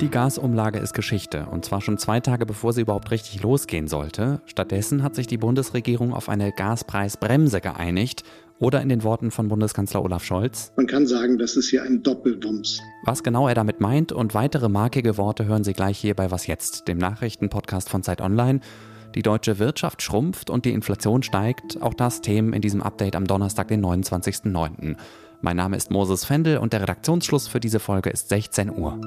Die Gasumlage ist Geschichte und zwar schon zwei Tage bevor sie überhaupt richtig losgehen sollte. Stattdessen hat sich die Bundesregierung auf eine Gaspreisbremse geeinigt oder in den Worten von Bundeskanzler Olaf Scholz. Man kann sagen, das ist hier ein Doppelwumms. Was genau er damit meint und weitere markige Worte hören Sie gleich hier bei Was Jetzt, dem Nachrichtenpodcast von Zeit Online. Die deutsche Wirtschaft schrumpft und die Inflation steigt. Auch das Themen in diesem Update am Donnerstag, den 29.09. Mein Name ist Moses Fendel und der Redaktionsschluss für diese Folge ist 16 Uhr.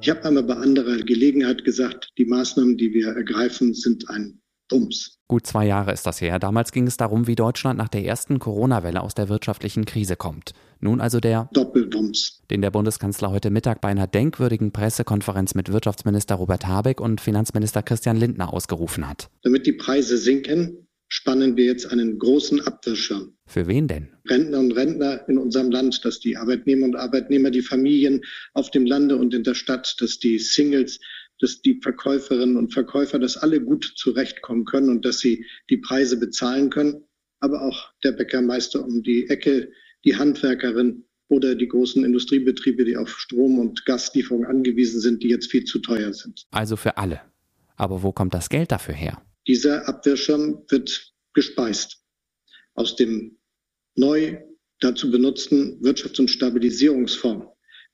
Ich habe einmal bei anderer Gelegenheit gesagt, die Maßnahmen, die wir ergreifen, sind ein Bums. Gut zwei Jahre ist das her. Damals ging es darum, wie Deutschland nach der ersten Corona-Welle aus der wirtschaftlichen Krise kommt. Nun also der Doppelbums, den der Bundeskanzler heute Mittag bei einer denkwürdigen Pressekonferenz mit Wirtschaftsminister Robert Habeck und Finanzminister Christian Lindner ausgerufen hat. Damit die Preise sinken, spannen wir jetzt einen großen Abwehrschirm. Für wen denn? Rentner und Rentner in unserem Land, dass die Arbeitnehmer und Arbeitnehmer, die Familien auf dem Lande und in der Stadt, dass die Singles, dass die Verkäuferinnen und Verkäufer, dass alle gut zurechtkommen können und dass sie die Preise bezahlen können. Aber auch der Bäckermeister um die Ecke, die Handwerkerin oder die großen Industriebetriebe, die auf Strom- und Gaslieferungen angewiesen sind, die jetzt viel zu teuer sind. Also für alle. Aber wo kommt das Geld dafür her? Dieser Abwehrschirm wird gespeist aus dem neu dazu benutzten Wirtschafts- und Stabilisierungsfonds,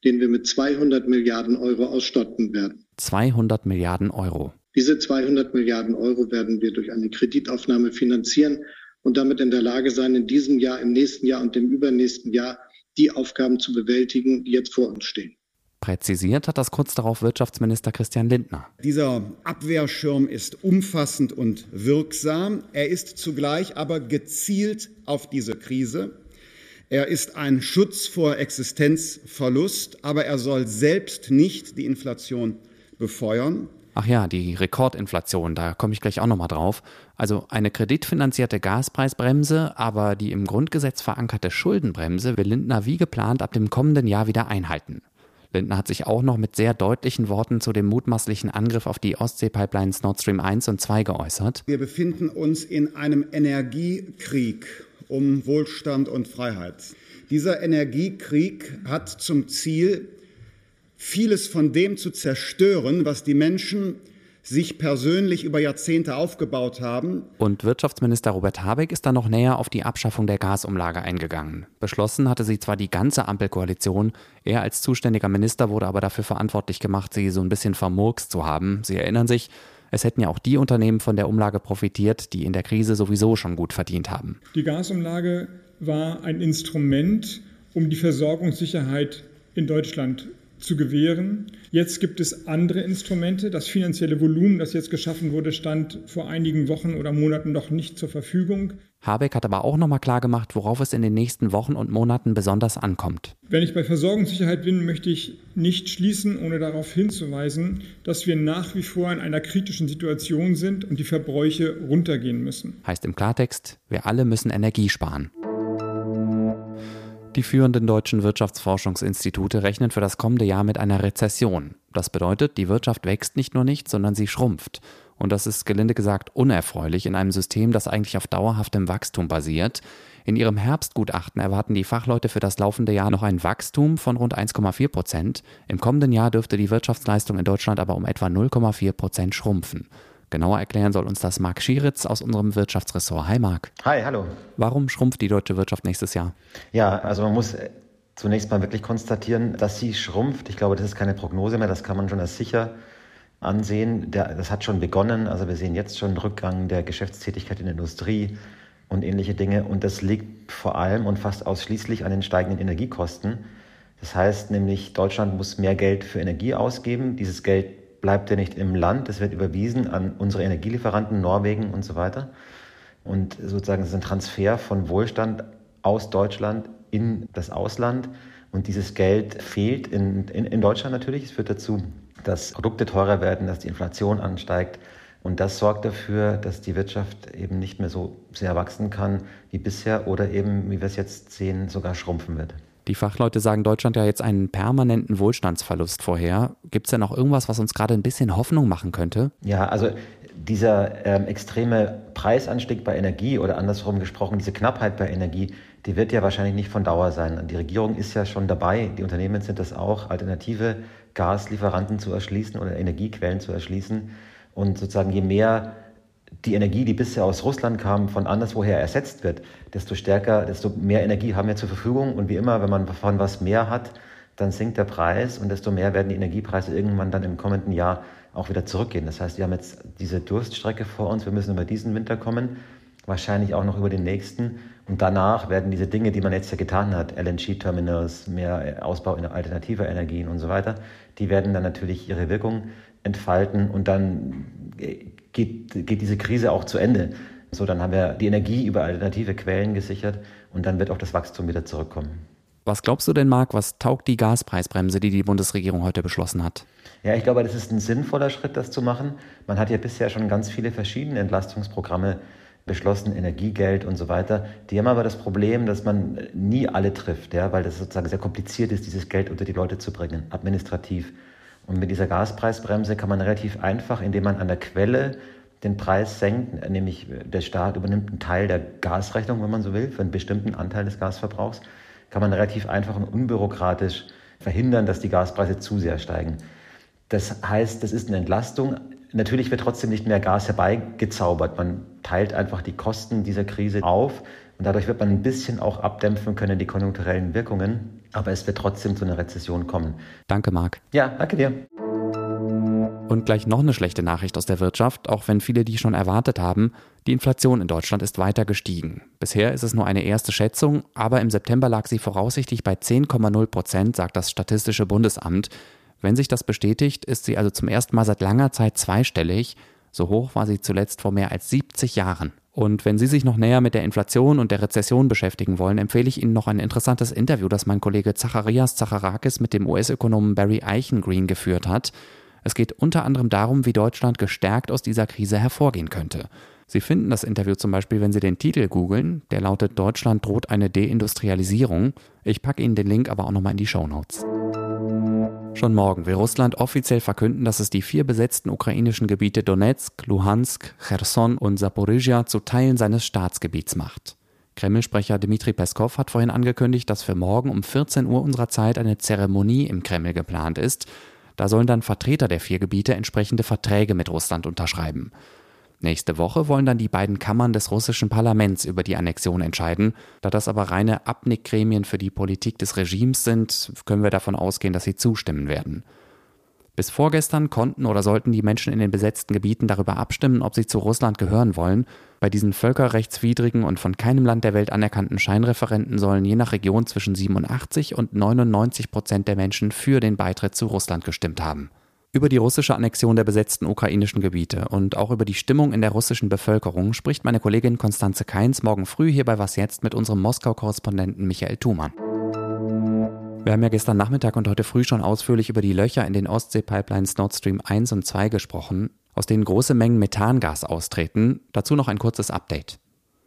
den wir mit 200 Milliarden Euro ausstatten werden. 200 Milliarden Euro. Diese 200 Milliarden Euro werden wir durch eine Kreditaufnahme finanzieren und damit in der Lage sein, in diesem Jahr, im nächsten Jahr und dem übernächsten Jahr die Aufgaben zu bewältigen, die jetzt vor uns stehen. Präzisiert hat das kurz darauf Wirtschaftsminister Christian Lindner. Dieser Abwehrschirm ist umfassend und wirksam. Er ist zugleich aber gezielt auf diese Krise. Er ist ein Schutz vor Existenzverlust, aber er soll selbst nicht die Inflation befeuern. Ach ja, die Rekordinflation, da komme ich gleich auch nochmal drauf. Also eine kreditfinanzierte Gaspreisbremse, aber die im Grundgesetz verankerte Schuldenbremse will Lindner wie geplant ab dem kommenden Jahr wieder einhalten. Lindner hat sich auch noch mit sehr deutlichen Worten zu dem mutmaßlichen Angriff auf die Ostsee-Pipelines Nord Stream 1 und 2 geäußert. Wir befinden uns in einem Energiekrieg um Wohlstand und Freiheit. Dieser Energiekrieg hat zum Ziel, vieles von dem zu zerstören, was die Menschen sich persönlich über Jahrzehnte aufgebaut haben. Und Wirtschaftsminister Robert Habeck ist dann noch näher auf die Abschaffung der Gasumlage eingegangen. Beschlossen hatte sie zwar die ganze Ampelkoalition, er als zuständiger Minister wurde aber dafür verantwortlich gemacht, sie so ein bisschen vermurkst zu haben. Sie erinnern sich, es hätten ja auch die Unternehmen von der Umlage profitiert, die in der Krise sowieso schon gut verdient haben. Die Gasumlage war ein Instrument, um die Versorgungssicherheit in Deutschland zu gewähren. Jetzt gibt es andere Instrumente. Das finanzielle Volumen, das jetzt geschaffen wurde, stand vor einigen Wochen oder Monaten noch nicht zur Verfügung. Habeck hat aber auch nochmal klargemacht, worauf es in den nächsten Wochen und Monaten besonders ankommt. Wenn ich bei Versorgungssicherheit bin, möchte ich nicht schließen, ohne darauf hinzuweisen, dass wir nach wie vor in einer kritischen Situation sind und die Verbräuche runtergehen müssen. Heißt im Klartext, wir alle müssen Energie sparen. Die führenden deutschen Wirtschaftsforschungsinstitute rechnen für das kommende Jahr mit einer Rezession. Das bedeutet, die Wirtschaft wächst nicht nur nicht, sondern sie schrumpft. Und das ist gelinde gesagt unerfreulich in einem System, das eigentlich auf dauerhaftem Wachstum basiert. In ihrem Herbstgutachten erwarten die Fachleute für das laufende Jahr noch ein Wachstum von rund 1,4 Prozent. Im kommenden Jahr dürfte die Wirtschaftsleistung in Deutschland aber um etwa 0,4 Prozent schrumpfen. Genauer erklären soll uns das Marc Schieritz aus unserem Wirtschaftsressort. Hi Marc. Hi, hallo. Warum schrumpft die deutsche Wirtschaft nächstes Jahr? Ja, also man muss zunächst mal wirklich konstatieren, dass sie schrumpft. Ich glaube, das ist keine Prognose mehr, das kann man schon als sicher ansehen. Der, das hat schon begonnen. Also wir sehen jetzt schon einen Rückgang der Geschäftstätigkeit in der Industrie und ähnliche Dinge. Und das liegt vor allem und fast ausschließlich an den steigenden Energiekosten. Das heißt nämlich, Deutschland muss mehr Geld für Energie ausgeben. Dieses Geld bleibt ja nicht im Land, es wird überwiesen an unsere Energielieferanten, Norwegen und so weiter. Und sozusagen es ist ein Transfer von Wohlstand aus Deutschland in das Ausland. Und dieses Geld fehlt in, in, in Deutschland natürlich. Es führt dazu, dass Produkte teurer werden, dass die Inflation ansteigt. Und das sorgt dafür, dass die Wirtschaft eben nicht mehr so sehr wachsen kann wie bisher oder eben, wie wir es jetzt sehen, sogar schrumpfen wird. Die Fachleute sagen Deutschland ja jetzt einen permanenten Wohlstandsverlust vorher. Gibt es denn noch irgendwas, was uns gerade ein bisschen Hoffnung machen könnte? Ja, also dieser ähm, extreme Preisanstieg bei Energie oder andersrum gesprochen, diese Knappheit bei Energie, die wird ja wahrscheinlich nicht von Dauer sein. Die Regierung ist ja schon dabei, die Unternehmen sind das auch, alternative Gaslieferanten zu erschließen oder Energiequellen zu erschließen. Und sozusagen je mehr die Energie, die bisher aus Russland kam, von anderswoher ersetzt wird, desto stärker, desto mehr Energie haben wir zur Verfügung. Und wie immer, wenn man von was mehr hat, dann sinkt der Preis und desto mehr werden die Energiepreise irgendwann dann im kommenden Jahr auch wieder zurückgehen. Das heißt, wir haben jetzt diese Durststrecke vor uns, wir müssen über diesen Winter kommen, wahrscheinlich auch noch über den nächsten. Und danach werden diese Dinge, die man jetzt ja getan hat, LNG-Terminals, mehr Ausbau in alternativer Energien und so weiter, die werden dann natürlich ihre Wirkung entfalten und dann geht, geht diese Krise auch zu Ende. So, dann haben wir die Energie über alternative Quellen gesichert und dann wird auch das Wachstum wieder zurückkommen. Was glaubst du denn, Marc, was taugt die Gaspreisbremse, die die Bundesregierung heute beschlossen hat? Ja, ich glaube, das ist ein sinnvoller Schritt, das zu machen. Man hat ja bisher schon ganz viele verschiedene Entlastungsprogramme beschlossen, Energiegeld und so weiter. Die haben aber das Problem, dass man nie alle trifft, ja, weil das sozusagen sehr kompliziert ist, dieses Geld unter die Leute zu bringen, administrativ. Und mit dieser Gaspreisbremse kann man relativ einfach, indem man an der Quelle den Preis senkt, nämlich der Staat übernimmt einen Teil der Gasrechnung, wenn man so will, für einen bestimmten Anteil des Gasverbrauchs, kann man relativ einfach und unbürokratisch verhindern, dass die Gaspreise zu sehr steigen. Das heißt, das ist eine Entlastung. Natürlich wird trotzdem nicht mehr Gas herbeigezaubert. Man teilt einfach die Kosten dieser Krise auf und dadurch wird man ein bisschen auch abdämpfen können, die konjunkturellen Wirkungen. Aber es wird trotzdem zu einer Rezession kommen. Danke, Marc. Ja, danke dir. Und gleich noch eine schlechte Nachricht aus der Wirtschaft, auch wenn viele die schon erwartet haben. Die Inflation in Deutschland ist weiter gestiegen. Bisher ist es nur eine erste Schätzung, aber im September lag sie voraussichtlich bei 10,0 Prozent, sagt das Statistische Bundesamt. Wenn sich das bestätigt, ist sie also zum ersten Mal seit langer Zeit zweistellig. So hoch war sie zuletzt vor mehr als 70 Jahren. Und wenn Sie sich noch näher mit der Inflation und der Rezession beschäftigen wollen, empfehle ich Ihnen noch ein interessantes Interview, das mein Kollege Zacharias Zacharakis mit dem US-Ökonomen Barry Eichengreen geführt hat. Es geht unter anderem darum, wie Deutschland gestärkt aus dieser Krise hervorgehen könnte. Sie finden das Interview zum Beispiel, wenn Sie den Titel googeln. Der lautet Deutschland droht eine Deindustrialisierung. Ich packe Ihnen den Link aber auch nochmal in die Show Notes. Schon morgen will Russland offiziell verkünden, dass es die vier besetzten ukrainischen Gebiete Donetsk, Luhansk, Cherson und Saporizhia zu Teilen seines Staatsgebiets macht. Kreml-Sprecher Dmitri Peskov hat vorhin angekündigt, dass für morgen um 14 Uhr unserer Zeit eine Zeremonie im Kreml geplant ist. Da sollen dann Vertreter der vier Gebiete entsprechende Verträge mit Russland unterschreiben. Nächste Woche wollen dann die beiden Kammern des russischen Parlaments über die Annexion entscheiden. Da das aber reine Abnickgremien für die Politik des Regimes sind, können wir davon ausgehen, dass sie zustimmen werden. Bis vorgestern konnten oder sollten die Menschen in den besetzten Gebieten darüber abstimmen, ob sie zu Russland gehören wollen. Bei diesen völkerrechtswidrigen und von keinem Land der Welt anerkannten Scheinreferenten sollen je nach Region zwischen 87 und 99 Prozent der Menschen für den Beitritt zu Russland gestimmt haben über die russische Annexion der besetzten ukrainischen Gebiete und auch über die Stimmung in der russischen Bevölkerung spricht meine Kollegin Konstanze Keins morgen früh hier bei Was jetzt mit unserem Moskau-Korrespondenten Michael Thumann. Wir haben ja gestern Nachmittag und heute früh schon ausführlich über die Löcher in den Ostsee-Pipelines Nord Stream 1 und 2 gesprochen, aus denen große Mengen Methangas austreten. Dazu noch ein kurzes Update.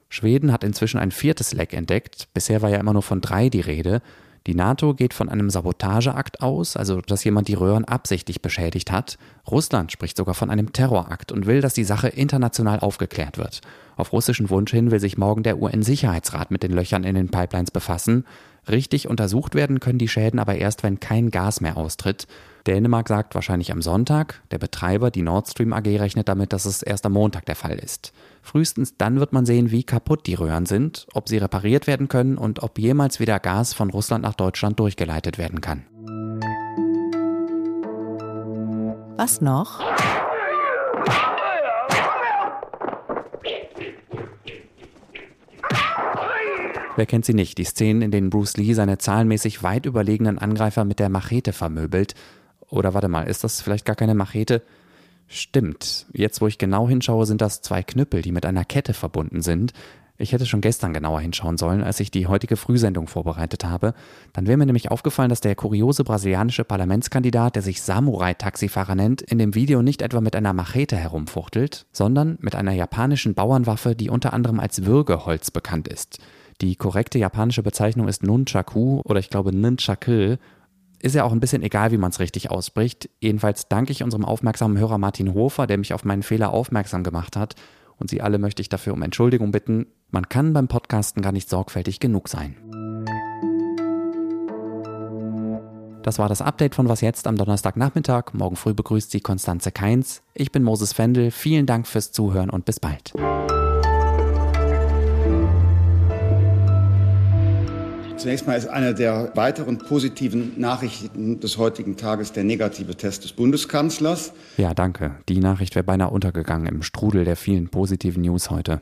Schweden hat inzwischen ein viertes Leck entdeckt. Bisher war ja immer nur von drei die Rede. Die NATO geht von einem Sabotageakt aus, also dass jemand die Röhren absichtlich beschädigt hat. Russland spricht sogar von einem Terrorakt und will, dass die Sache international aufgeklärt wird. Auf russischen Wunsch hin will sich morgen der UN-Sicherheitsrat mit den Löchern in den Pipelines befassen. Richtig untersucht werden können die Schäden aber erst, wenn kein Gas mehr austritt. Dänemark sagt wahrscheinlich am Sonntag. Der Betreiber, die Nord Stream AG, rechnet damit, dass es erst am Montag der Fall ist. Frühestens dann wird man sehen, wie kaputt die Röhren sind, ob sie repariert werden können und ob jemals wieder Gas von Russland nach Deutschland durchgeleitet werden kann. Was noch? Wer kennt sie nicht? Die Szenen, in denen Bruce Lee seine zahlenmäßig weit überlegenen Angreifer mit der Machete vermöbelt. Oder warte mal, ist das vielleicht gar keine Machete? Stimmt. Jetzt, wo ich genau hinschaue, sind das zwei Knüppel, die mit einer Kette verbunden sind. Ich hätte schon gestern genauer hinschauen sollen, als ich die heutige Frühsendung vorbereitet habe. Dann wäre mir nämlich aufgefallen, dass der kuriose brasilianische Parlamentskandidat, der sich Samurai-Taxifahrer nennt, in dem Video nicht etwa mit einer Machete herumfuchtelt, sondern mit einer japanischen Bauernwaffe, die unter anderem als Würgeholz bekannt ist. Die korrekte japanische Bezeichnung ist Nunchaku oder ich glaube Nunchaku. Ist ja auch ein bisschen egal, wie man es richtig ausspricht. Jedenfalls danke ich unserem aufmerksamen Hörer Martin Hofer, der mich auf meinen Fehler aufmerksam gemacht hat. Und Sie alle möchte ich dafür um Entschuldigung bitten. Man kann beim Podcasten gar nicht sorgfältig genug sein. Das war das Update von Was jetzt am Donnerstagnachmittag. Morgen früh begrüßt Sie Konstanze Keins. Ich bin Moses Fendel. Vielen Dank fürs Zuhören und bis bald. Zunächst mal ist eine der weiteren positiven Nachrichten des heutigen Tages der negative Test des Bundeskanzlers. Ja, danke. Die Nachricht wäre beinahe untergegangen im Strudel der vielen positiven News heute.